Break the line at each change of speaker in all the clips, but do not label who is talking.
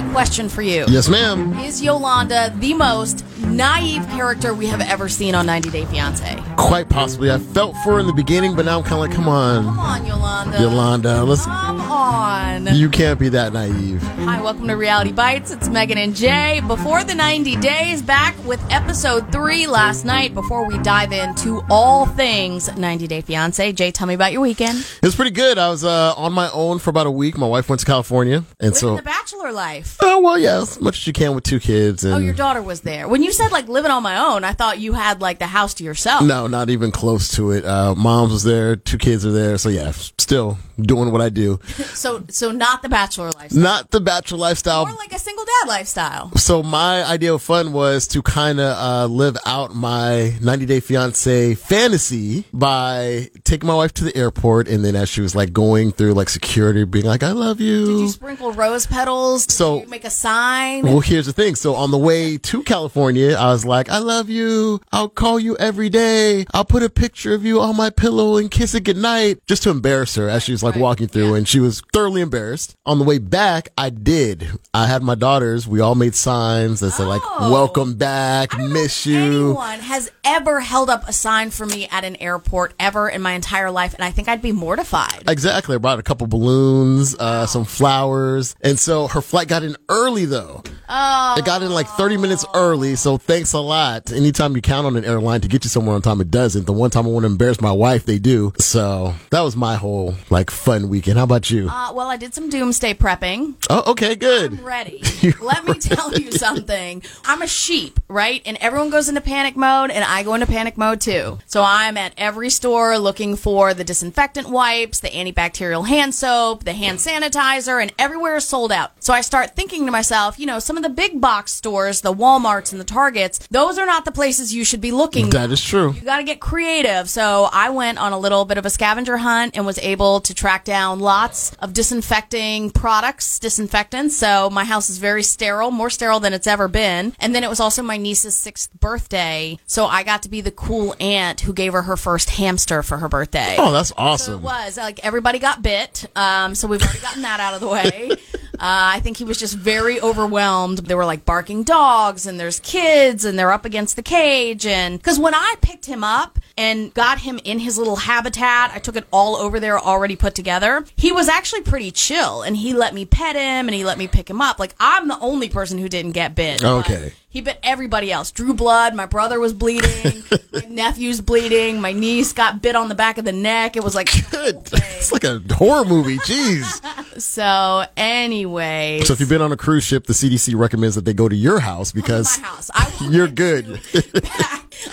Question for you.
Yes, ma'am.
Is Yolanda the most naive character we have ever seen on 90 Day Fiance?
Quite possibly. I felt for her in the beginning, but now I'm kind of like, come on,
Come on, Yolanda.
Yolanda. Let's.
Come on.
You can't be that naive.
Hi, welcome to Reality Bites. It's Megan and Jay. Before the 90 days, back with episode three last night. Before we dive into all things 90 Day Fiance, Jay, tell me about your weekend.
It was pretty good. I was uh, on my own for about a week. My wife went to California, and
Living
so.
the bachelor life.
Oh well, yeah, as much as you can with two kids. And
Oh, your daughter was there. When you said like living on my own, I thought you had like the house to yourself.
No, not even close to it. Uh, mom's was there, two kids are there, so yeah, still doing what I do.
So, so not the bachelor lifestyle.
Not the bachelor lifestyle.
More like a single dad lifestyle.
So my idea of fun was to kind of uh, live out my 90 Day Fiance fantasy by taking my wife to the airport, and then as she was like going through like security, being like, "I love you."
Did you sprinkle rose petals? Did
So-
you make a sign?
Well, here's the thing. So on the way to California, I was like, I love you. I'll call you every day. I'll put a picture of you on my pillow and kiss it goodnight just to embarrass her as she was like walking through
Yeah.
and she was thoroughly embarrassed. On the way back, I did. I had my daughters. We all made signs that said like,
Oh.
welcome back, miss you.
Anyone has ever held up a sign for me at an airport ever in my entire life, and I think I'd be mortified.
Exactly. I brought a couple balloons, uh, some flowers. And so her flight got in early though.
Oh,
It got in like 30 minutes early, so thanks a lot. Anytime you count on an airline to get you somewhere on time, it doesn't. The one time I want to embarrass my wife, they do. So that was my whole like fun weekend. How about you?
uh, well, I did some doomsday prepping.
Oh, okay, good.
I'm ready. Let me tell you something. I'm a sheep, right? And everyone goes into panic mode, and I go into panic mode too. So I'm at every store looking for the disinfectant wipes, the antibacterial hand soap, the hand sanitizer, and everywhere is sold out. So I start thinking to myself, you know, some of the big box stores, the Walmarts and the Targets, those are not the places you should be looking.
That is true.
You got to get creative. So I went on a little bit of a scavenger hunt and was able to track down lots of disinfecting products, disinfectants. So my house is very sterile, more sterile than it's ever been. And then it was also my niece's sixth birthday. So I got to be the cool aunt who gave her her first hamster for her birthday.
Oh, that's
So
awesome.
it was like everybody got bit. Um, so we've already gotten that out of the way. Uh, I think he was just very overwhelmed. There were like barking dogs, and there's kids, and they're up against the cage. And because when I picked him up and got him in his little habitat, I took it all over there already put together. He was actually pretty chill, and he let me pet him, and he let me pick him up. Like I'm the only person who didn't get bit.
Okay.
He bit everybody else. Drew blood. My brother was bleeding. my nephew's bleeding. My niece got bit on the back of the neck. It was like
Good. It's like a horror movie. Jeez.
so. Anyway,
So if you've been on a cruise ship, the CDC recommends that they go to your house because
my house. I
you're good.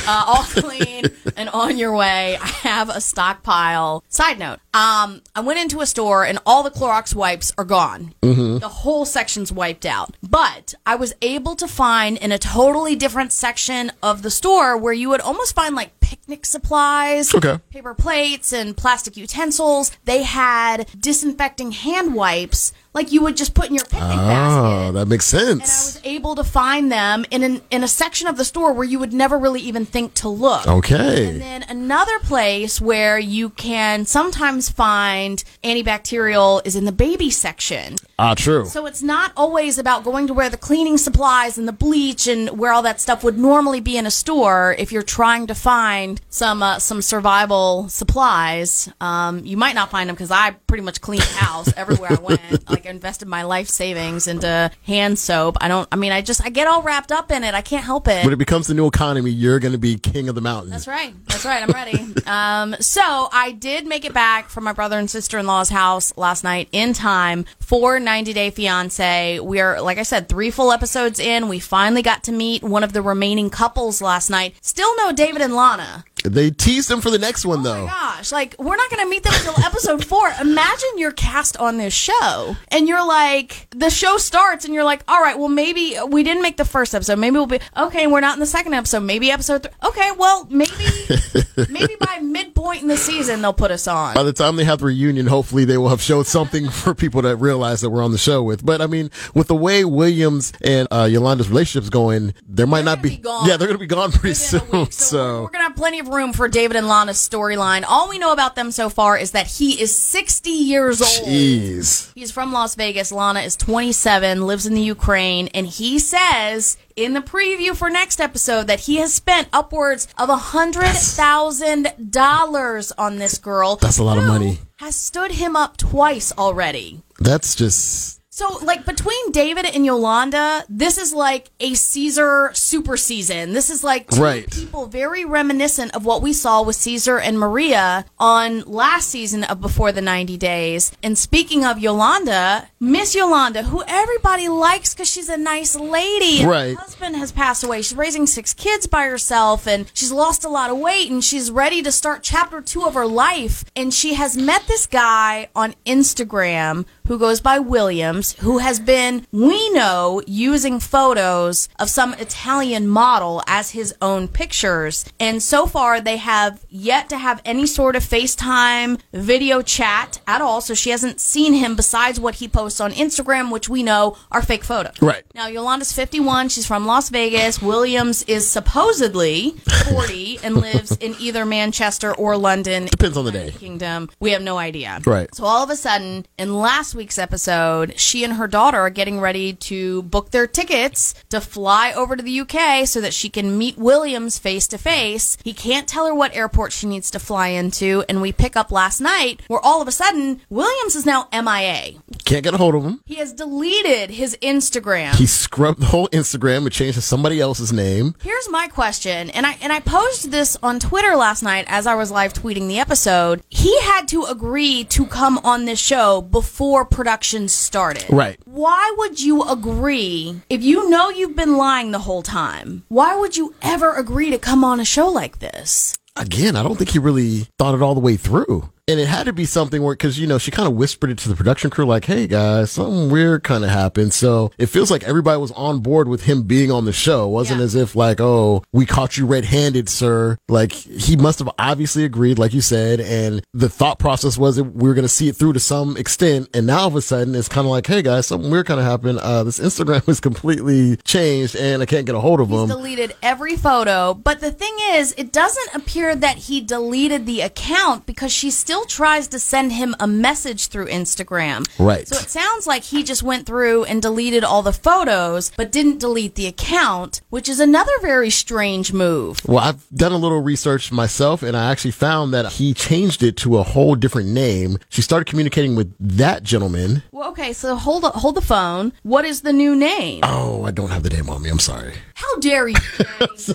Uh, all clean and on your way. I have a stockpile. Side note: um, I went into a store and all the Clorox wipes are gone.
Mm-hmm.
The whole section's wiped out. But I was able to find in a totally different section of the store where you would almost find like picnic supplies,
Okay.
paper plates, and plastic utensils. They had disinfecting hand wipes like you would just put in your picnic basket.
Oh, that makes
And I
sense.
was able to find them in an, in a section of the store where you would never really even think to look.
Okay.
And then another place where you can sometimes find antibacterial is in the baby section.
Ah, true.
So it's not always about going to where the cleaning supplies and the bleach and where all that stuff would normally be in a store. If you're trying to find some uh, some survival supplies, um, you might not find them because I pretty much cleaned house everywhere I went. Like I invested my life savings into hand soap. I don't. I mean, I just I get all wrapped up in it. I can't help it.
when it becomes the new economy, you're going to be king of the mountain.
That's right. That's right. I'm ready. um, so I did make it back from my brother and sister in law's house last night in time for 90 Day Fiance. We're, like I said, three full episodes in. We finally got to meet one of the remaining couples last night. Still no David and Lana. Yeah.
They teased them for the next one, though.
my gosh, like we're not going to meet them until episode four. Imagine you're cast on this show and you're like, the show starts and you're like, all right, well, maybe we didn't make the first episode. Maybe we'll be, okay, we're not in the second episode. Maybe episode three. Okay, well, maybe, maybe by midpoint in the season, they'll put us on.
By the time they have the reunion, hopefully they will have showed something for people to realize that we're on the show with. But I mean, with the way Williams and uh, Yolanda's relationship's going, there might not
gonna
be.
be gone
yeah, they're going to be gone pretty soon.
week.
So,
we're, we're gonna have plenty of room for David and Lana's storyline. All we know about them so far is that he is 60 years old.
jeez.
He's from Las Vegas. Lana is 27, lives in the Ukraine, and he says in the preview for next episode that he has spent upwards of a hundred thousand dollars on this girl.
That's a lot of money.
Has stood him up twice already.
That's just.
So, like, between David and Yolanda, this is like a Cesar super season. This is like two
Right.
people very reminiscent of what we saw with Cesar and Maria on last season of Before the 90 Days. And speaking of Yolanda, Miss Yolanda, who everybody likes because she's a nice lady.
Right.
Her husband has passed away. She's raising six kids by herself and she's lost a lot of weight and she's ready to start chapter two of her life. And she has met this guy on Instagram who goes by Williams, who has been, we know, using photos of some Italian model as his own pictures. And so far, they have yet to have any sort of FaceTime video chat at all. So she hasn't seen him besides what he posts on Instagram, which we know are fake photos.
Right.
Now, Yolanda's 51. She's from Las Vegas. Williams is supposedly 40 and lives in either Manchester or London.
Depends on the day.
Kingdom. We have no idea.
Right.
So all of a sudden, in last week's episode, she and her daughter are getting ready to book their tickets to fly over to the UK so that she can meet Williams face to face. He can't tell her what airport she needs to fly into, and we pick up last night where all of a sudden Williams is now MIA.
Can't get a hold of him.
He has deleted his Instagram.
He scrubbed the whole Instagram and changed to somebody else's name.
Here's my question, and I and I posed this on Twitter last night as I was live tweeting the episode. He had to agree to come on this show before production started.
Right.
Why would you agree if you know you've been lying the whole time? Why would you ever agree to come on a show like this?
Again, I don't think he really thought it all the way through. And it had to be something where, cause you know, she kind of whispered it to the production crew, like, Hey guys, something weird kind of happened. So it feels like everybody was on board with him being on the show. It wasn't
Yeah.
as if like, Oh, we caught you red handed, sir. Like he must have obviously agreed, like you said. And the thought process was that we were going to see it through to some extent. And now all of a sudden it's kind of like, Hey guys, something weird kind of happened. Uh, this Instagram is completely changed and I can't get a hold of
He's
him.
deleted every photo, but the thing is, it doesn't appear that he deleted the account because she still tries to send him a message through Instagram.
Right.
So it sounds like he just went through and deleted all the photos, but didn't delete the account, which is another very strange move.
Well, I've done a little research myself and I actually found that he changed it to a whole different name. She started communicating with that gentleman.
Well, okay, so hold hold the phone. What is the new name?
Oh, I don't have the name on me. I'm sorry.
How dare you?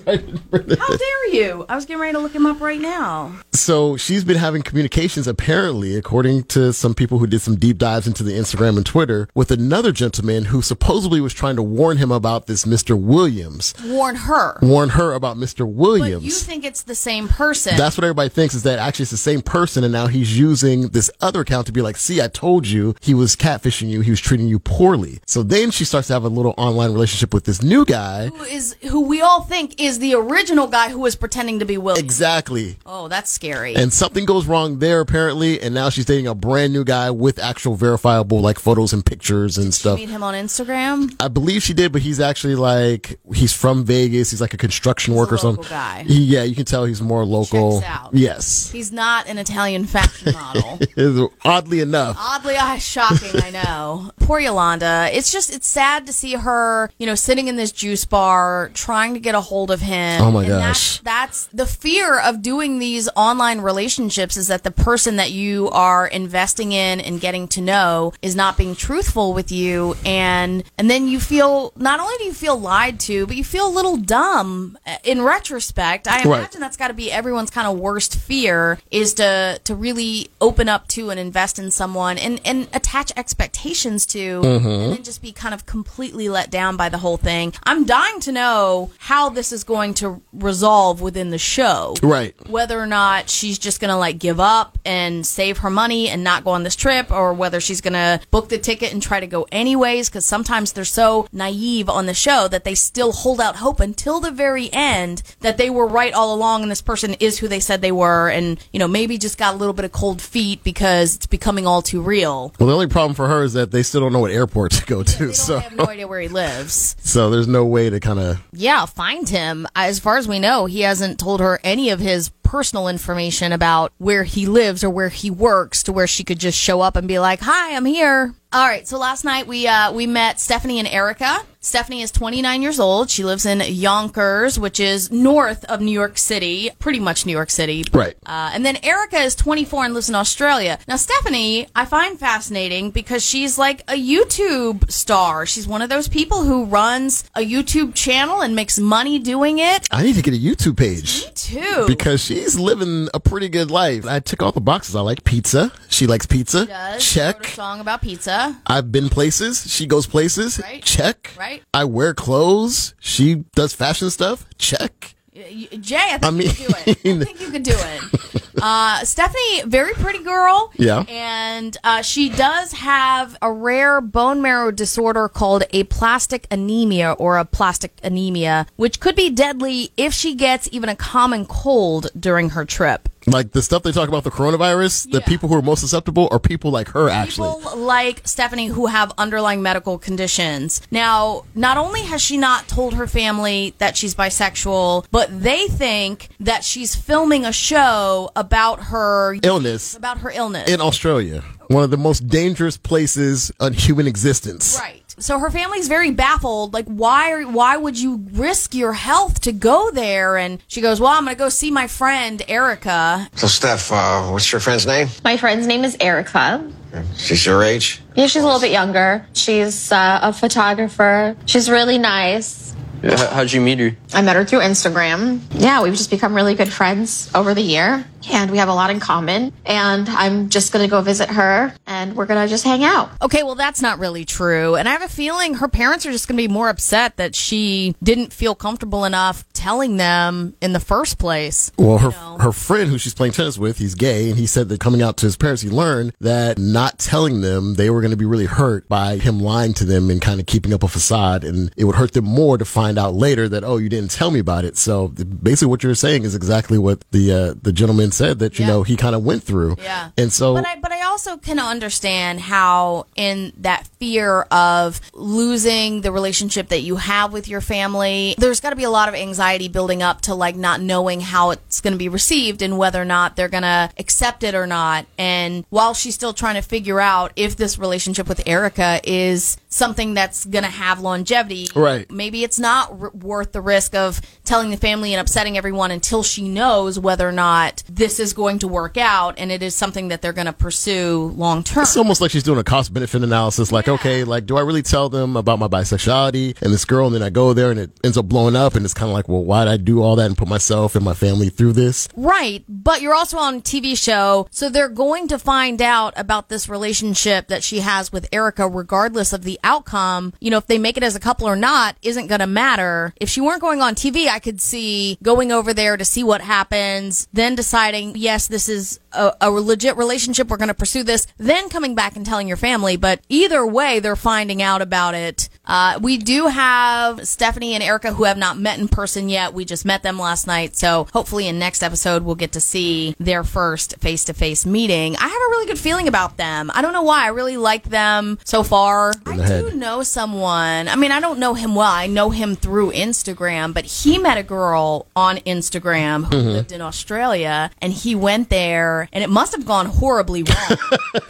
How dare you? I was getting ready to look him up right now.
So she's been having communications, apparently, according to some people who did some deep dives into the Instagram and Twitter, with another gentleman who supposedly was trying to warn him about this Mr. Williams.
Warn her.
Warn her about Mr.
But
Williams.
you think it's the same person.
That's what everybody thinks is that actually it's the same person and now he's using this other account to be like, see, I told you he was catfishing you. He was treating you poorly. So then she starts to have a little online relationship with this new guy.
who is who we all think is the original guy who was pretending to be William.
Exactly.
oh, that's scary.
And something goes wrong there apparently. And now she's dating a brand new guy with actual verifiable like photos and pictures and stuff.
Meet him on Instagram.
I believe she did, but he's actually like, he's from Vegas. He's like a construction worker or
local
something.
guy.
He- yeah, you can tell he's more local. Yes.
He's not an Italian fashion model.
Oddly enough.
Oddly uh, shocking, I know. Poor Yolanda. It's just it's sad to see her, you know, sitting in this juice bar trying to get a hold of him.
Oh my gosh.
That's, that's the fear of doing these online relationships is that the person that you are investing in and getting to know is not being truthful with you and and then you feel not only do you feel lied to, but you feel a little dumb in retrospect. I
Right.
imagine that's got to be everyone's kind of worst fear is to to really open up to and invest in someone and and attach expectations to
Mm-hmm.
and then just be kind of completely let down by the whole thing. I'm dying to know how this is going to resolve within the show.
Right.
Whether or not she's just going to like give up and save her money and not go on this trip, or whether she's going to book the ticket and try to go anyways, because sometimes they're so naive on the show that they still hold out hope until the very end that they were right all along and this person is who they said they were, and, you know, maybe just got a little bit of cold feet because it's becoming all too real.
Well, the only problem for her is that they still don't know what airport to go to. So,
have no idea where he lives.
so there's no way to kind of.
Yeah, find him. As far as we know, he hasn't told her any of his personal information about where he lives or where he works to where she could just show up and be like, "Hi, I'm here." All right, so last night we uh, we met Stephanie and Erika. Stephanie is 29 years old. She lives in Yonkers, which is north of New York City, pretty much New York City.
Right.
Uh, and then Erika is 24 and lives in Australia. Now, Stephanie, I find fascinating because she's like a YouTube star. She's one of those people who runs a YouTube channel and makes money doing it.
I need to get a YouTube page.
Me too.
Because she's living a pretty good life. I took all the boxes. I like pizza. She likes pizza.
does. She a
Check.
song about pizza.
I've been places. She goes places.
Right.
Check.
Right.
I wear clothes. She does fashion stuff. Check.
Jay, I think
I
you could do it. I think you could do it. Uh, Stephanie, very pretty girl.
Yeah.
And uh, she does have a rare bone marrow disorder called aplastic anemia or a plastic anemia, which could be deadly if she gets even a common cold during her trip.
Like the stuff they talk about the coronavirus, the people who are most susceptible are people like her, actually.
People like Stephanie who have underlying medical conditions. Now, not only has she not told her family that she's bisexual, but they think that she's filming a show about her
Illness
about her illness.
in Australia, one of the most dangerous places on human existence.
Right. So her family's very baffled. Like, why? Are, why would you risk your health to go there? And she goes, "Well, I'm going to go see my friend Erika."
So, Steph, uh, what's your friend's name?
My friend's name is Erika.
She's your age?
Yeah, she's a little bit younger. She's uh, a photographer. She's really nice.
Yeah, how- how'd you meet her?
I met her through Instagram. Yeah, we've just become really good friends over the year, and we have a lot in common. And I'm just gonna go visit her, and we're gonna just hang out.
Okay, well, that's not really true. And I have a feeling her parents are just going to be more upset that she didn't feel comfortable enough telling them in the first place.
Well, her
know.
her friend who she's playing tennis with, he's gay, and he said that coming out to his parents, he learned that not telling them they were going to be really hurt by him lying to them and kind of keeping up a facade, and it would hurt them more to find out later that oh, you didn't tell me about it. So basically, what you're saying is exactly what the uh, the gentleman said that you
Yeah.
know he kind of went through.
Yeah.
and so
But I but I also can understand how in that fear of losing the relationship that you have with your family, there's got to be a lot of anxiety building up to like not knowing how it's going to be received and whether or not they're going to accept it or not. And while she's still trying to figure out if this relationship with Erika is something that's going to have longevity,
Right.
maybe it's not r- worth the risk of telling the family and upsetting everyone until she knows whether or not this is going to work out and it is something that they're going to pursue long term.
It's almost like she's doing a cost benefit analysis. Like, okay, like, do I really tell them about my bisexuality and this girl? And then I go there and it ends up blowing up. And it's kind of like, well, why did I do all that and put myself and my family through this?
Right, but you're also on a TV show, so they're going to find out about this relationship that she has with Erika, regardless of the outcome. You know, if they make it as a couple or not, isn't going to matter. If she weren't going on TV, I could see going over there to see what happens, then deciding, yes, this is a, a legit relationship, we're going to pursue this, then coming back and telling your family. But either way, they're finding out about it. Uh, we do have Stephanie and Erika who have not met in person yet. We just met them last night. So hopefully in next episode, we'll get to see their first face to face meeting. I have a really good feeling about them. I don't know why. I really like them so far. I do know someone. I mean, I don't know him well. I know him through Instagram, but he met a girl on Instagram who lived in Australia and he went there and it must have gone horribly wrong.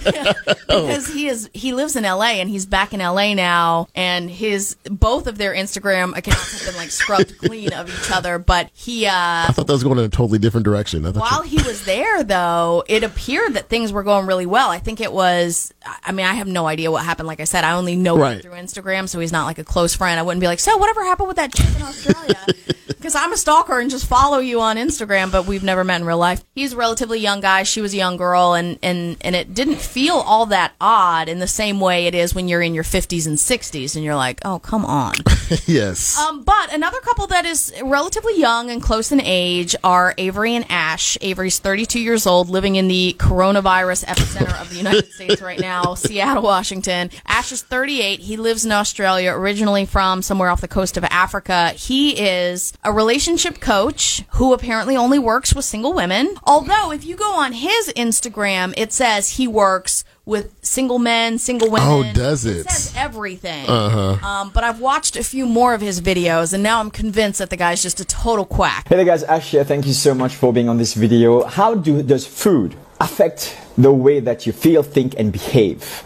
Because he is he lives in LA and he's back in LA now and his both of their Instagram accounts have been like scrubbed clean of each other but he uh
I thought that was going in a totally different direction. I thought
while he was there though it appeared that things were going really well. I think it was i mean i have no idea what happened. Like i said i only know him through instagram so he's not like a close friend. I wouldn't be like so whatever happened with that chick in australia? Because i'm a stalker and just follow you on instagram but we've never met in real life. He's a relatively young guy she was a young girl and and and it didn't feel all that odd in the same way it is when you're in your 50s and 60s and you're you're like, oh, come on.
yes.
Um, but another couple that is relatively young and close in age are Avery and Ash. Avery's 32 years old, living in the coronavirus epicenter of the United States right now, Seattle, Washington. Ash is 38. He lives in Australia, originally from somewhere off the coast of Africa. He is a relationship coach who apparently only works with single women. Although, if you go on his Instagram, it says he works with single men, single women.
Oh, does it?
says everything. Uh-huh. Um, but I've watched a few more of his videos, and now I'm convinced that the guy's just a total quack.
Hey there guys, Ash here. Thank you so much for being on this video. How do, does food affect the way that you feel, think and behave?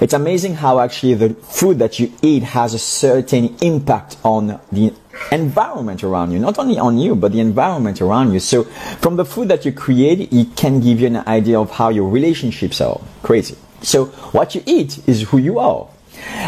It's amazing how actually the food that you eat has a certain impact on the environment around you, not only on you, but the environment around you. So from the food that you create, it can give you an idea of how your relationships are. Crazy. So what you eat is who you are.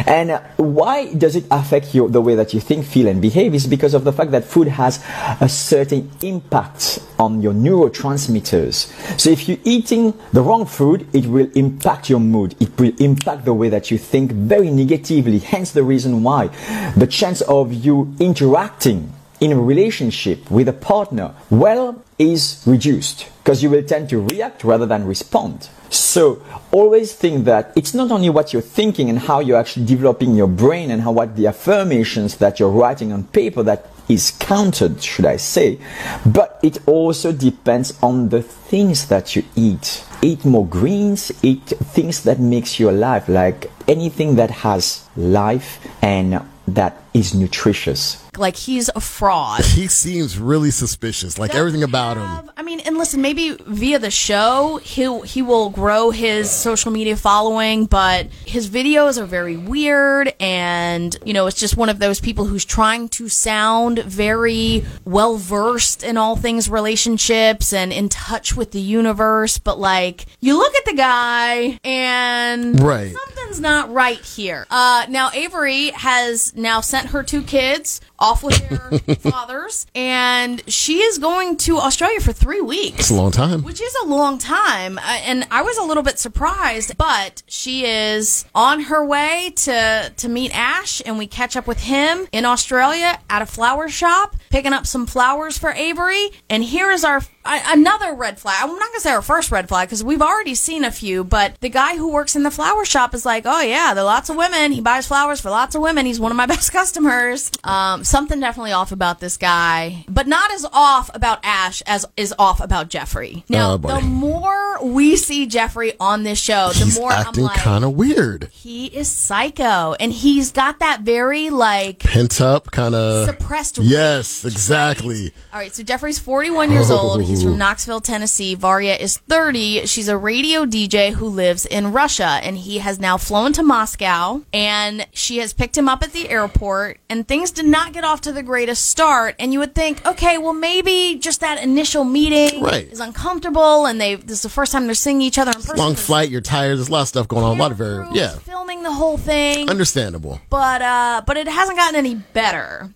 And why does it affect you, the way that you think, feel, and behave? Is because of the fact that food has a certain impact on your neurotransmitters. So if you're eating the wrong food, it will impact your mood. It will impact the way that you think very negatively. Hence the reason why the chance of you interacting in a relationship with a partner, well, is reduced because you will tend to react rather than respond. So always think that it's not only what you're thinking and how you're actually developing your brain and how what the affirmations that you're writing on paper that is counted, should I say, but it also depends on the things that you eat. Eat more greens, eat things that makes you alive, like anything that has life and that is nutritious.
Like he's a fraud.
he seems really suspicious. Like everything about him.
I mean, and listen, maybe via the show, he he will grow his social media following, but his videos are very weird, and you know, it's just one of those people who's trying to sound very well versed in all things relationships and in touch with the universe, but like you look at the guy and
Right.
something's not right here. Uh, now Avery has now sent her two kids off with their fathers, and she is going to Australia for three weeks.
It's a long time.
Which is a long time, uh, and I was a little bit surprised, but she is on her way to to meet Ash, and we catch up with him in Australia at a flower shop, picking up some flowers for Avery. And here is our uh, another red flag. I'm not gonna say our first red flag because we've already seen a few, but the guy who works in the flower shop is like, oh yeah, there are lots of women. He buys flowers for lots of women. He's one of my best customers. Um, something definitely off about this guy, but not as off about Ash as is off about Geoffrey. Now,
Oh,
the more we see Geoffrey on this show, the
He's
more I'm
acting
like,
kind of weird.
he is psycho, and he's got that very like
Pent up, kind of.
suppressed.
Yes,
rage,
exactly.
right? All right, so Geoffrey's 41 years oh. old. He's from Knoxville, Tennessee. Varya is 30. She's a radio DJ who lives in Russia, and he has now flown to Moscow, and she has picked him up at the airport, and things did not get off to the greatest start. And you would think, okay, well, maybe just that initial meeting
Right.
is uncomfortable, and they this is the first time they're seeing each other in person.
Long flight, you're tired. There's a lot of stuff going on. A lot of very, yeah,
filming the whole thing
understandable.
but uh, but it hasn't gotten any better.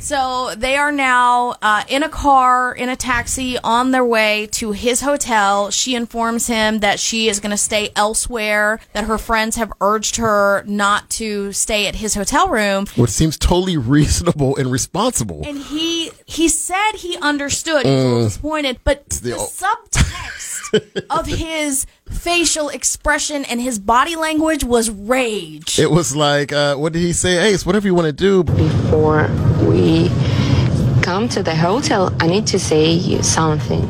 So they are now uh, in a car, in a taxi, on their way to his hotel. She informs him that she is going to stay elsewhere. That her friends have urged her not to stay at his hotel room,
Which seems totally reasonable and responsible.
and he he said he understood. He was a disappointed, but the,
the-
subtext of his facial expression and his body language was rage.
It was like, uh, what did he say? Hey, it's whatever you want to do.
before we come to the hotel, I need to say you something.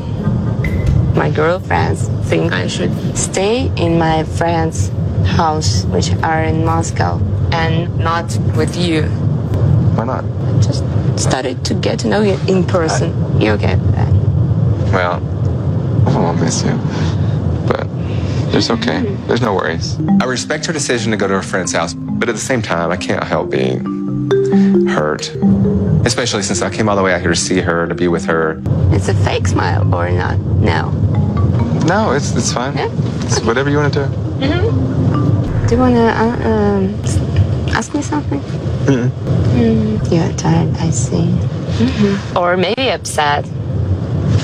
My girlfriends think I should stay in my friend's house, which are in Moscow, and not with you.
Why not?
Just started to get to know you in person. You get that.
Well, I'll miss you. But it's okay. There's no worries. I respect her decision to go to her friend's house, but at the same time, I can't help being hurt. Especially since I came all the way out here to see her, to be with her.
It's a fake smile or not? No.
No, it's it's fine.
Yeah?
It's whatever you want to do. Mm.
Do you wanna uh, um, ask me something? Mm, you're tired, I see. Or maybe upset.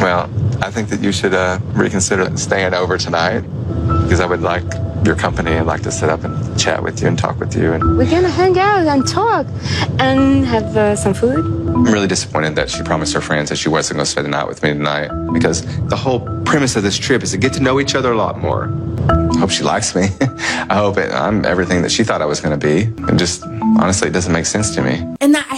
Well, I think that you should uh, reconsider staying over tonight because I would like your company. I'd like to sit up and chat with you and talk with you. And
We're gonna hang out and talk and have uh, some food.
I'm really disappointed that she promised her friends that she wasn't going to spend the night with me tonight because the whole premise of this trip is to get to know each other a lot more. I hope she likes me. I hope it, I'm everything that she thought I was going to be. And just honestly, it doesn't make sense to me.
And that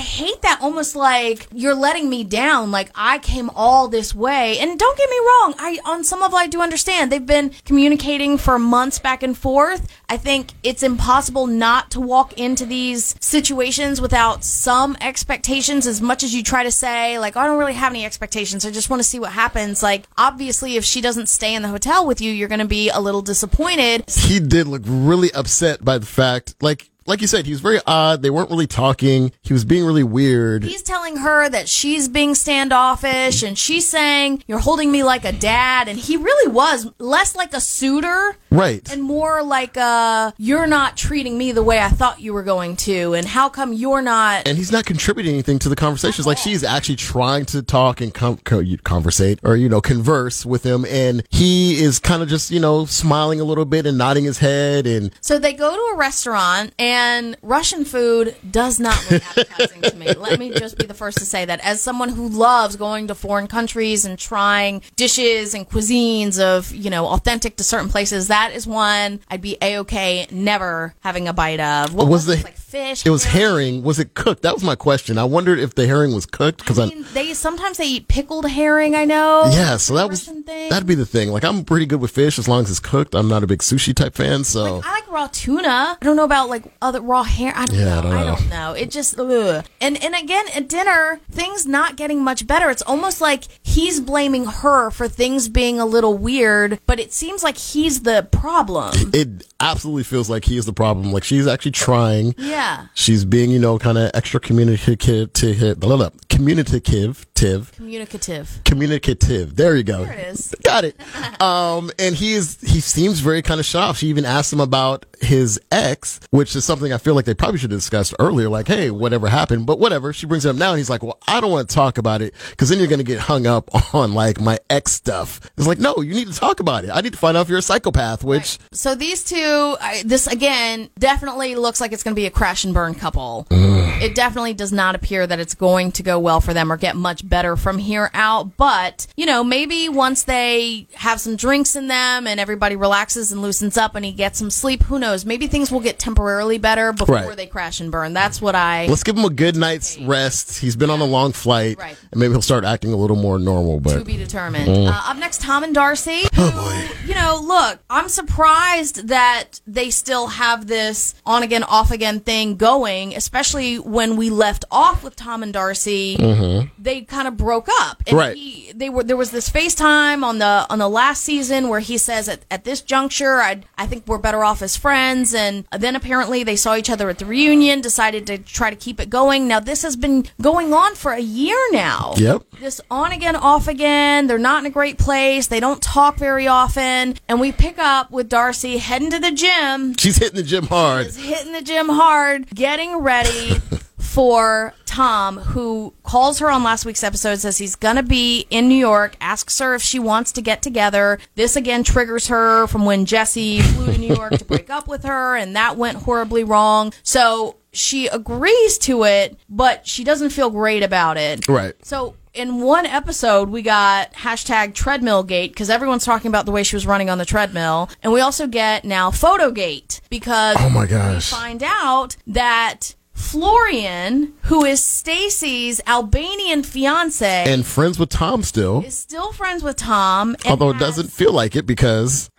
almost like you're letting me down. Like I came all this way. And don't get me wrong, I on some level I do understand. They've been communicating for months back and forth. I think it's impossible not to walk into these situations without some expectations as much as you try to say, like, oh, I don't really have any expectations. I just want to see what happens. Like, obviously, if she doesn't stay in the hotel with you, you're going to be a little disappointed.
He did look really upset by the fact, like, like you said, he was very odd. They weren't really talking. He was being really weird.
He's telling her that she's being standoffish and she's saying, You're holding me like a dad. And he really was less like a suitor
Right.
and more like a, You're not treating me the way I thought you were going to. And how come you're not?
and he's not contributing anything to the conversations. Like she's actually trying to talk and com- co- conversate or you know converse with him, and he is kind of just you know smiling a little bit and nodding his head. And
So they go to a restaurant, and Russian food does not look appetizing to me. Let me just be the first to say that. As someone who loves going to foreign countries and trying dishes and cuisines of, you know, authentic to certain places, that is one I'd be a okay never having a bite of. What
was
was,
the
it? Like fish?
it was herring. Was it cooked? That was my question. I wondered if the herring was cooked because
I
I.
mean, they sometimes they eat pickled herring. I know.
Yeah, so that was
thing.
that'd be the thing. Like I'm pretty good with fish as long as it's cooked. I'm not a big sushi type fan, so
I like raw tuna. I don't know about like other raw hair. I don't
Yeah,
know.
I don't
I
know.
don't know. It just ugh. and and again at dinner, things not getting much better. It's almost like he's blaming her for things being a little weird, but it seems like he's the problem.
it absolutely feels like he is the problem. Like she's actually trying.
Yeah.
She's being, you know, kind of extra communicative, to, blah, blah, blah, communicative, tiv,
Communicative.
communicative. There you go.
There it is.
Got it. Um, and he is, he seems very kind of shocked. She even asked him about his ex, which is something I feel like they probably should have discussed earlier. Like, hey, whatever happened, but whatever. She brings it up now and he's like, well, I don't want to talk about it because then you're going to get hung up on like my ex stuff. It's like, no, you need to talk about it. I need to find out if you're a psychopath, which
So these two, I, this again, definitely looks like it's going to be a crash and burn couple. It definitely does not appear that it's going to go well for them or get much better from here out. But, you know, maybe once they have some drinks in them and everybody relaxes and loosens up and he gets some sleep, who knows? Maybe things will get temporarily better before
Right.
they crash and burn. That's what I.
let's give him a good night's rest. He's been on a long flight
Right.
and maybe he'll start acting a little more normal, But to
be determined. Uh, up next, Tom and Darcey. Oh boy! You know, look, I'm surprised that they still have this on again, off again thing going, especially when we left off with Tom and Darcey. Mm-hmm. They kind of broke up, and
Right.
he, they were there was this FaceTime on the on the last season where he says at, at this juncture, I I think we're better off as friends, and then apparently they saw each other at the reunion, decided to try to keep it going. Now this has been going on for a year now
Yep.
this on again, off again. They're not in a great place. They don't talk very often. And we pick up with Darcey heading to the gym,
she's hitting the gym hard.
is hitting the gym hard, getting ready for Tom, who calls her on last week's episode, says he's going to be in New York, asks her if she wants to get together. This again triggers her from when Jesse flew to New York to break up with her, and that went horribly wrong. So she agrees to it, but she doesn't feel great about it.
Right.
So in one episode, we got hashtag treadmill gate because everyone's talking about the way she was running on the treadmill. And we also get now photo gate because
Oh my gosh.
we find out that Florian, who is Stacey's Albanian fiance,
And friends with Tom still.
is still friends with Tom.
Although it doesn't feel like it because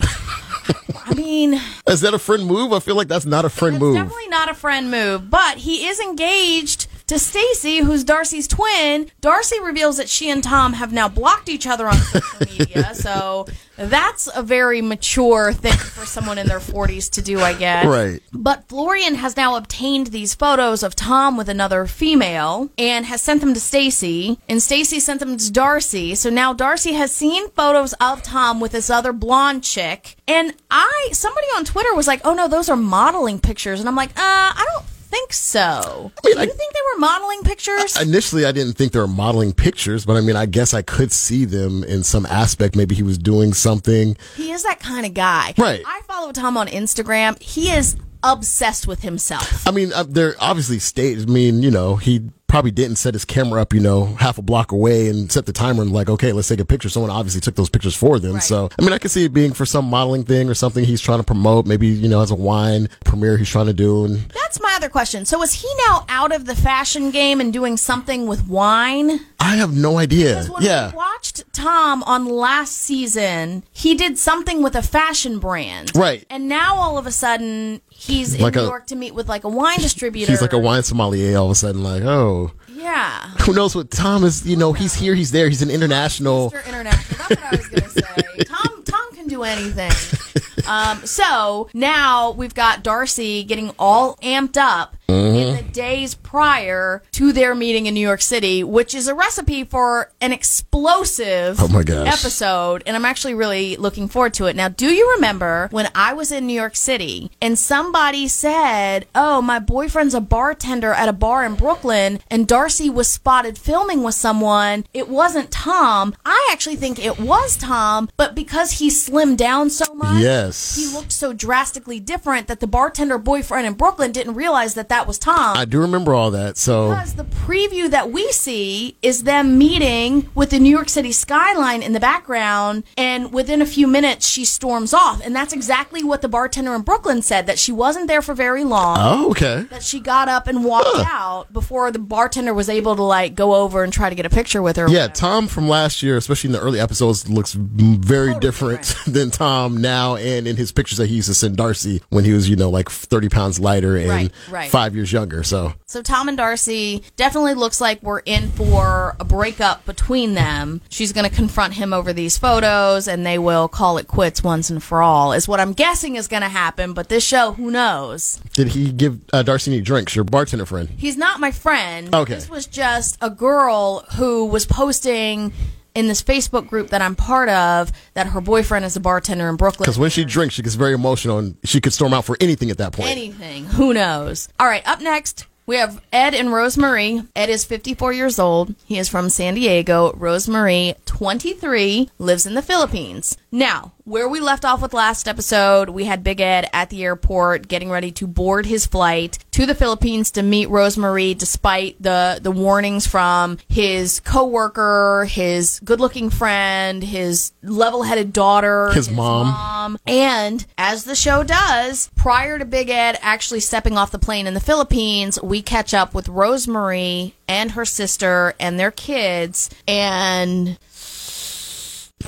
I mean,
is that a friend move? I feel like that's not a friend
It's
move.
definitely not a friend move, but he is engaged to Stacey, who's Darcey's twin. Darcey reveals that she and Tom have now blocked each other on social media, so that's a very mature thing for someone in their 40s to do, I guess.
Right.
But Florian has now obtained these photos of Tom with another female and has sent them to Stacey, and Stacey sent them to Darcey. So now Darcey has seen photos of Tom with this other blonde chick, and I somebody on Twitter was like, "Oh no, those are modeling pictures," and I'm like, "Uh, I don't." Think so.
I mean,
Do
I-
you think they were modeling pictures?
Initially, I didn't think they were modeling pictures, but I mean, I guess I could see them in some aspect. Maybe he was doing something.
he is that kind of guy.
Right.
I follow Tom on Instagram. He is obsessed with himself.
I mean, uh, they're obviously staged. I mean, you know, he probably didn't set his camera up, you know, half a block away and set the timer and like, okay, let's take a picture. Someone obviously took those pictures for them.
Right.
So, I mean, I can see it being for some modeling thing or something he's trying to promote. Maybe, you know, as a wine premiere he's trying to do. And
That's my other question. So is he now out of the fashion game and doing something with wine?
I have no idea. Yeah.
we watched Tom on last season, he did something with a fashion brand.
Right.
And now all of a sudden he's
Like
in
a-
New York to meet with like a wine distributor.
He's like a wine sommelier all of a sudden, like, oh,
Yeah.
who knows what Tom is, you know, he's here, he's there, he's an international.
Mr. International. That's what I was gonna say. Tom Tom can do anything. Um, so now we've got Darcey getting all amped up
Mm-hmm.
in the days prior to their meeting in New York City, which is a recipe for an explosive
Oh my gosh.
episode. And I'm actually really looking forward to it. Now, do you remember when I was in New York City and somebody said, Oh, my boyfriend's a bartender at a bar in Brooklyn and Darcey was spotted filming with someone? It wasn't Tom. I actually think it was Tom, but because he slimmed down so much,
Yes.
he looked so drastically different that the bartender boyfriend in Brooklyn didn't realize that that was Tom.
I do remember all that. So,
Because the preview that we see is them meeting with the New York City skyline in the background, and within a few minutes, she storms off. And that's exactly what the bartender in Brooklyn said that she wasn't there for very long.
oh, okay.
That she got up and walked out before the bartender was able to like go over and try to get a picture with her.
Yeah,
whatever.
Tom from last year, especially in the early episodes, looks very
Totally
different than Tom now and in his pictures that he used to send Darcey when he was, you know, like 30 pounds lighter and
Right, right.
five years younger. So,
So Tom and Darcey definitely looks like we're in for a breakup between them. She's going to confront him over these photos and they will call it quits once and for all is what I'm guessing is going to happen, but this show, who knows?
did he give uh, Darcey any drinks, your bartender friend?
He's not my friend.
Okay.
This was just a girl who was posting in this Facebook group that I'm part of that her boyfriend is a bartender in Brooklyn.
Because when she drinks, she gets very emotional and she could storm out for anything at that point.
Anything. Who knows? All right, up next, we have Ed and Rosemarie. Ed is 54 years old. He is from San Diego. Rosemarie, 23, lives in the Philippines. Now, where we left off with last episode, we had Big Ed at the airport getting ready to board his flight to the Philippines to meet Rosemarie despite the, the warnings from his coworker, his good-looking friend, his level-headed daughter,
His mom.
mom. And as the show does, prior to Big Ed actually stepping off the plane in the Philippines, we catch up with Rosemarie and her sister and their kids. And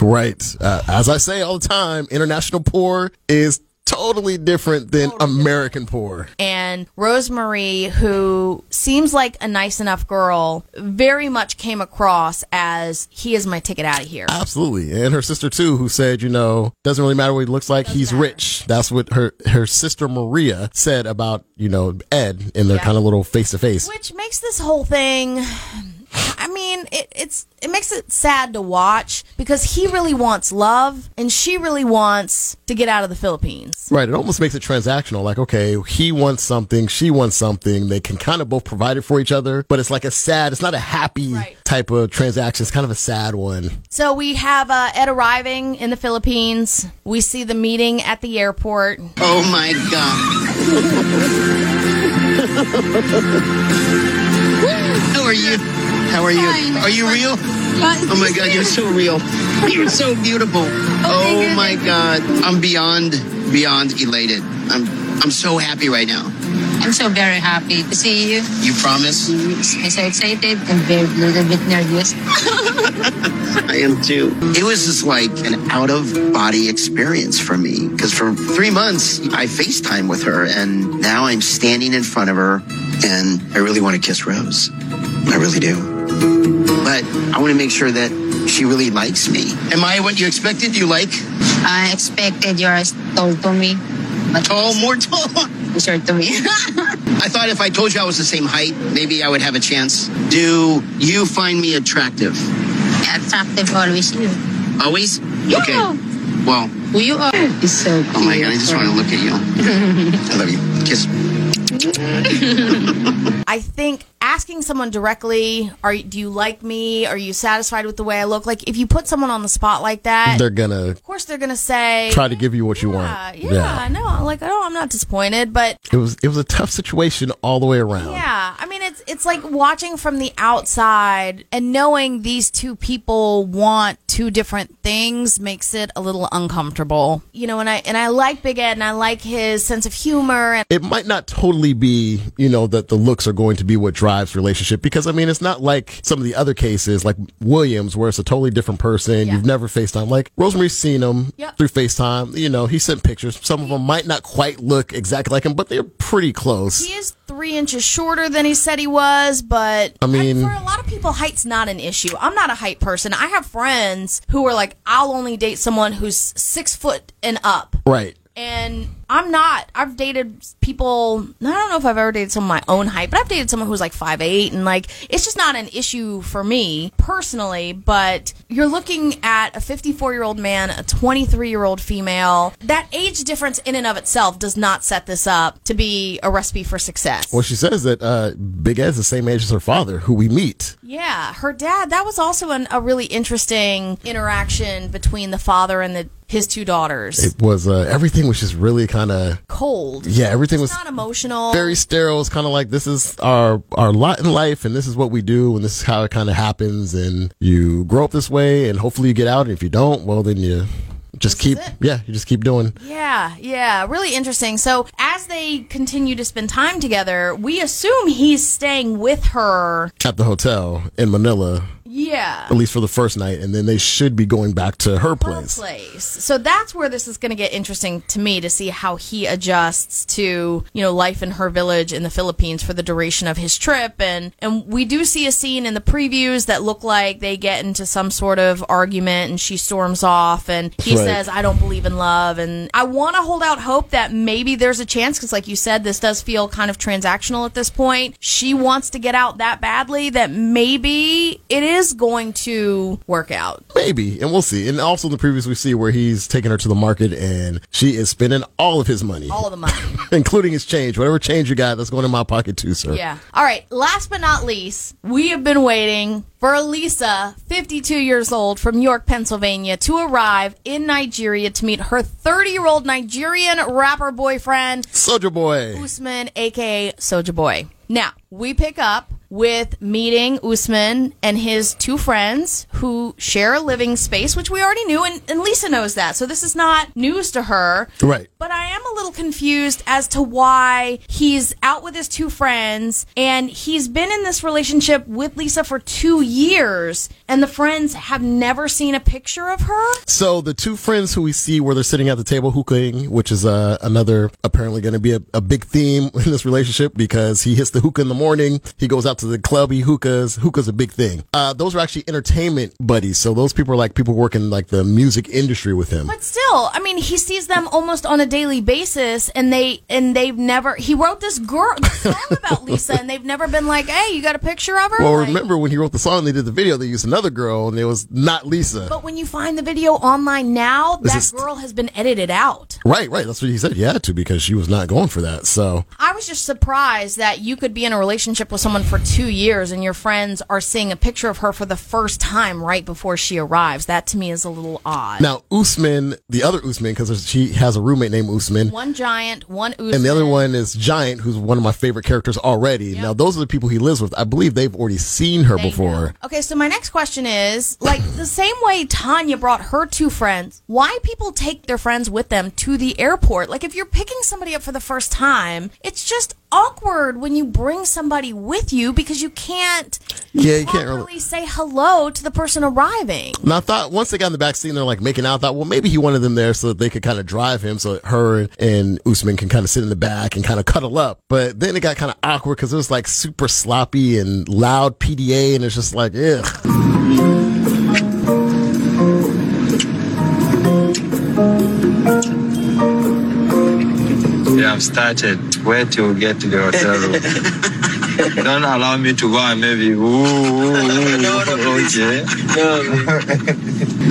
Right. Uh, as I say all the time, international poor is totally different than American poor.
and Rosemarie, who seems like a nice enough girl, very much came across as he is my ticket out of here.
Absolutely. And her sister too, who said, you know, doesn't really matter what he looks like, he's
matter.
rich. That's what her her sister Maria said about, you know, Ed in their
Yeah.
kind of little face to face.
Which makes this whole thing. I mean, it, it's it makes it sad to watch because he really wants love and she really wants to get out of the Philippines.
Right. It almost makes it transactional. Like, okay, he wants something, she wants something. They can kind of both provide it for each other, but it's like a sad, it's not a happy
Right.
type of transaction. It's kind of a sad one.
So we have uh, Ed arriving in the Philippines. We see the meeting at the airport.
Oh my god. How are you? How are you? Are you real? Oh my god, you're so real. You're so beautiful. Oh my god. I'm beyond beyond elated. I'm I'm so happy right now.
I'm so very happy to see you.
You promise?
I'm so excited and very little bit nervous.
I am too. It was just like an out of body experience for me because for three months I FaceTime with her and now I'm standing in front of her and I really want to kiss Rose. I really do. But I want to make sure that she really likes me. Am I what you expected? You like?
I expected yours tall to me, but
Tall, more tall.
short to me.
I thought if I told you I was the same height, maybe I would have a chance. Do you find me attractive?
Attractive always you.
Always?
Yeah.
Okay. Well,
Who you are is so
oh my god, I just want to look at you. I love you. Kiss.
I think asking someone directly, "Are you- do you like me? Are you satisfied with the way I look?" Like if you put someone on the spot like that,
They're gonna
of course they're gonna say,
try to give you what you
"Yeah,
want.
yeah, no, like no, I'm not disappointed, but
It was it was a tough situation all the way around.
yeah, I mean it's it's like watching from the outside and knowing these two people want two different things makes it a little uncomfortable. You know, and I and I like Big Ed and I like his sense of humor and
It might not totally be, you know, that the looks are going to be what drives relationship because I mean it's not like some of the other cases like Williams where it's a totally different person.
Yeah.
You've never FaceTime. Like Rosemarie's seen him
Yep.
through FaceTime. You know, he sent pictures. Some of them might not quite look exactly like him, but they're pretty close.
he is three inches shorter than he said he was, but
I mean-
for a lot of people, height's not an issue. I'm not a height person. I have friends who are like, I'll only date someone who's six foot and up.
Right.
And I'm not. I've dated people. I don't know if I've ever dated someone my own height, but I've dated someone who's like five eight, and like it's just not an issue for me personally. But you're looking at a 54 year old man, a 23 year old female. That age difference in and of itself does not set this up to be a recipe for success.
Well, she says that uh, Big Ed's the same age as her father, who we meet.
Yeah, her dad. That was also an, a really interesting interaction between the father and the his two daughters.
It was uh, everything was just really kind of
Cold.
yeah, everything was
It's not emotional.
very sterile. It's kind of like this is our our lot in life, and this is what we do, and this is how it kind of happens. And you grow up this way, and hopefully you get out. And if you don't, well, then you just keep yeah, you just keep doing.
Yeah, yeah, really interesting. So, as they continue to spend time together, we assume he's staying with her.
At the hotel in Manila,
Yeah.
at least for the first night, and then they should be going back to her
her
place.
place. So that's where this is going to get interesting to me to see how he adjusts to, you know, life in her village in the Philippines for the duration of his trip and and we do see a scene in the previews that look like they get into some sort of argument and she storms off and he
Right.
says I don't believe in love and I want to hold out hope that maybe there's a chance cuz like you said this does feel kind of transactional at this point. She wants to get out that badly that maybe it is going to work out.
Maybe, and we'll see. And also in the previous we see where he's taking her to the market, and she is spending all of his money,
All of the money.
including his change. Whatever change you got, that's going in my pocket too, sir.
Yeah. All right. Last but not least, we have been waiting for Elisa, 52 years old from York, Pennsylvania, to arrive in Nigeria to meet her 30 year old Nigerian rapper boyfriend,
Soldier Boy.
Usman, aka Soja Boy. Now, we pick up with meeting Usman and his two friends who share a living space, which we already knew, and, and Lisa knows that. So this is not news to her.
Right.
But I am a little confused as to why he's out with his two friends and he's been in this relationship with Lisa for two years and the friends have never seen a picture of her.
So the two friends who we see where they're sitting at the table hookahing, which is uh, another apparently going to be a, a big theme in this relationship because he hits the hookah in the morning, he goes out to the clubby hookahs. Hookah's a big thing. Uh, those are actually entertainment buddies. So those people are like people working like the music industry with him.
But still, I mean, he sees them almost on a daily basis and they and they've never he wrote this girl this song about Lisa and they've never been like, "Hey, you got a picture of her?"
Well,
Like-
remember when he wrote the song, they did the video, they used another girl and it was not Lisa.
But when you find the video online now, that
is-
girl has been edited out.
Right, right. That's what he said he had to because she was not going for that. So
I was just surprised that you could be in a relationship with someone for two years and your friends are seeing a picture of her for the first time right before she arrives. That to me is a little odd.
now Usman, the other Usman, because she has a roommate named Usman.
One giant, one Usman.
And the other one is Giant, who's one of my favorite characters already. Now, those are the people he lives with. I believe they've already seen her
They
before.
know. Okay, so my next question is like the same way Tania brought her two friends, why people take their friends with them to the airport? Like if you're picking somebody up for the first time, it's just awkward when you bring somebody with you because you can't
Yeah, you can't really.
say hello to the person arriving.
And I thought once they got in the back seat, and they're like making out. I thought, well, maybe he wanted them there so that they could kind of drive him, so her and Usman can kind of sit in the back and kind of cuddle up. But then it got kind of awkward because it was like super sloppy and loud PDA, and it's just like, ugh.
I've started. Where to get to the hotel room? Don't allow me to go and maybe. Ooh, ooh, ooh, okay.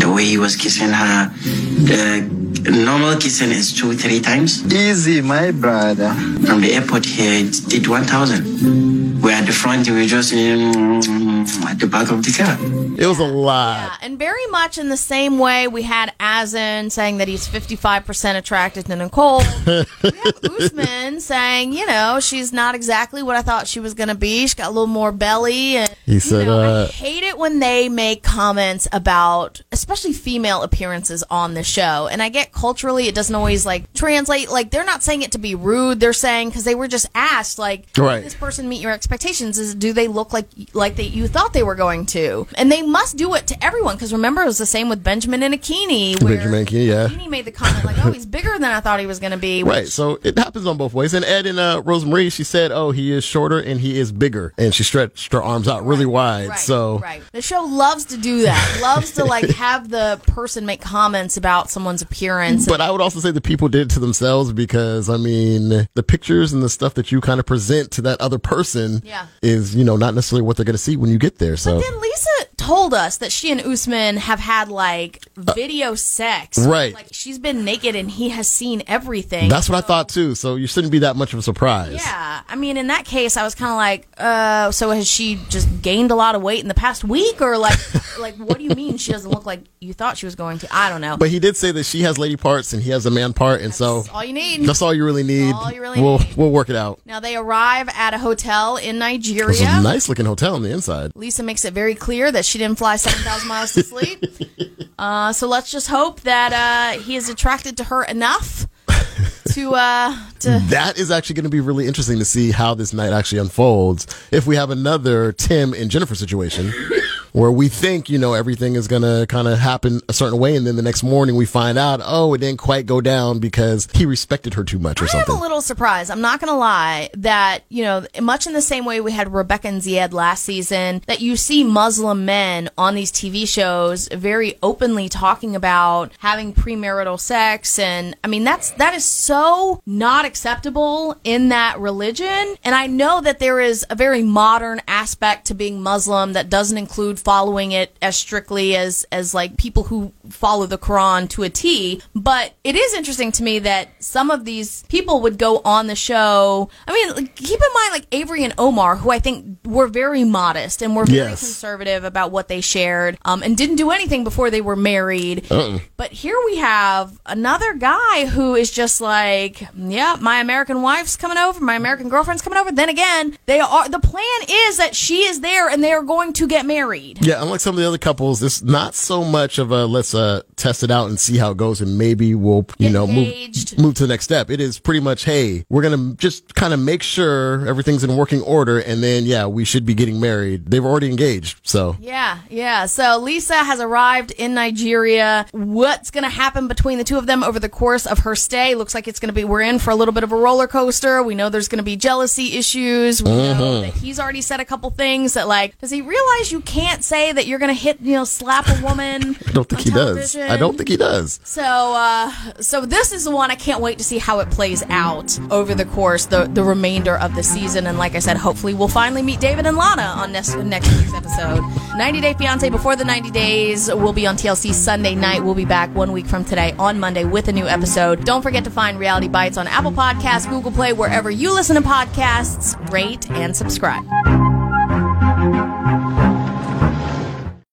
the way he was kissing her, the normal kissing is two, three times.
Easy, my brother.
From the airport here, it did 1,000. We're at the front, we were just mm, at the back of the car.
It was a lot.
Yeah, and very much in the same way we had Azan saying that he's 55% attracted to Nicole. we have Usman saying, you know, she's not exactly what I thought she was going to be. She's got a little more belly. And,
He said,
you know, I
uh,
hate it when they make comments about, especially female appearances on the show. And I get culturally, it doesn't always like translate. Like, they're not saying it to be rude. They're saying, because they were just asked, like,
Right.
this person meet your expectations? Is do they look like like that you thought they were going to? And they must do it to everyone because remember it was the same with Benjamin and Akinyi.
Benjamin Akinyi, yeah.
Akinyi made the comment like, "Oh, he's bigger than I thought he was going to be." which-
Right, so it happens on both ways. And Ed and uh, Rosemarie, she said, "Oh, he is shorter and he is bigger," and she stretched her arms out really wide.
Right,
so
right. The show loves to do that. loves to like have the person make comments about someone's appearance.
But I would also say the people did it to themselves because I mean the pictures and the stuff that you kind of present to that other person
Yeah.
is you know not necessarily what they're going to see when you get there. So
then Lisa told us that she and Usman have had like video sex.
Uh, right.
Like she's been naked and he has seen everything.
that's what I thought too. So you shouldn't be that much of a surprise.
Yeah, I mean, in that case, I was kind of like, uh, so has she just gained a lot of weight in the past week, or like, like, what do you mean she doesn't look like you thought she was going to? I don't know.
But he did say that she has lady parts and he has a man part, and so
all you need.
that's all you really need.
all you really
we'll
need.
we'll work it out.
now they arrive at a hotel in
It's
Nigeria.
a nice looking hotel on the inside.
Lisa makes it very clear that she didn't fly 7,000 miles to sleep. Uh, so let's just hope that uh, he is attracted to her enough to uh, to
That is actually going to be really interesting to see how this night actually unfolds. If we have another Tim and Jeniffer situation where we think, you know, everything is going to kind of happen a certain way. And then the next morning we find out, oh, it didn't quite go down because he respected her too much or
I
something.
a little surprised. I'm not going to lie that, you know, much in the same way we had Rebecca and Zied last season, that you see Muslim men on these TV shows very openly talking about having premarital sex. And I mean, that's, that is so not acceptable in that religion. And I know that there is a very modern aspect to being Muslim that doesn't include following it as strictly as, as like people who follow the Quran to a T. But it is interesting to me that some of these people would go on the show. I mean, keep in mind, like Avery and Omar, who I think were very modest and were very
Yes.
conservative about what they shared, um, and didn't do anything before they were married.
Uh-uh.
But here we have another guy who is just like, yeah, my American wife's coming over, my American girlfriend's coming over. Then again, they are. The plan is that she is there, and they are going to get married.
Yeah, unlike some of the other couples, it's not so much of a let's uh, test it out and see how it goes, and maybe we'll you know move move to the next step. It is pretty much, hey, we're gonna just kind of make sure everything's in working order, and then yeah, we should be getting married. They've already engaged, so
Yeah, yeah. So Lisa has arrived in Nigeria. What's going to happen between the two of them over the course of her stay? Looks like it's going to be, we're in for a little bit of a roller coaster. We know there's going to be jealousy issues. We know
Mhm.
that he's already said a couple things that, like, does he realize you can't say that you're going to hit, you know, slap a woman?
I don't think he does. I don't think he does.
So, uh, so this is the one I can't wait to see how it plays out over the course, the the remainder of the season. And like I said, hopefully we'll finally meet David and Lana on next next week's episode. 90 Day Fiance before the 90 days will be on TLC Sunday night. We'll be back one week from today on Monday with a new episode. Don't forget to find Reality Bites on Apple Podcasts, Google Play, wherever you listen to podcasts. Rate and subscribe.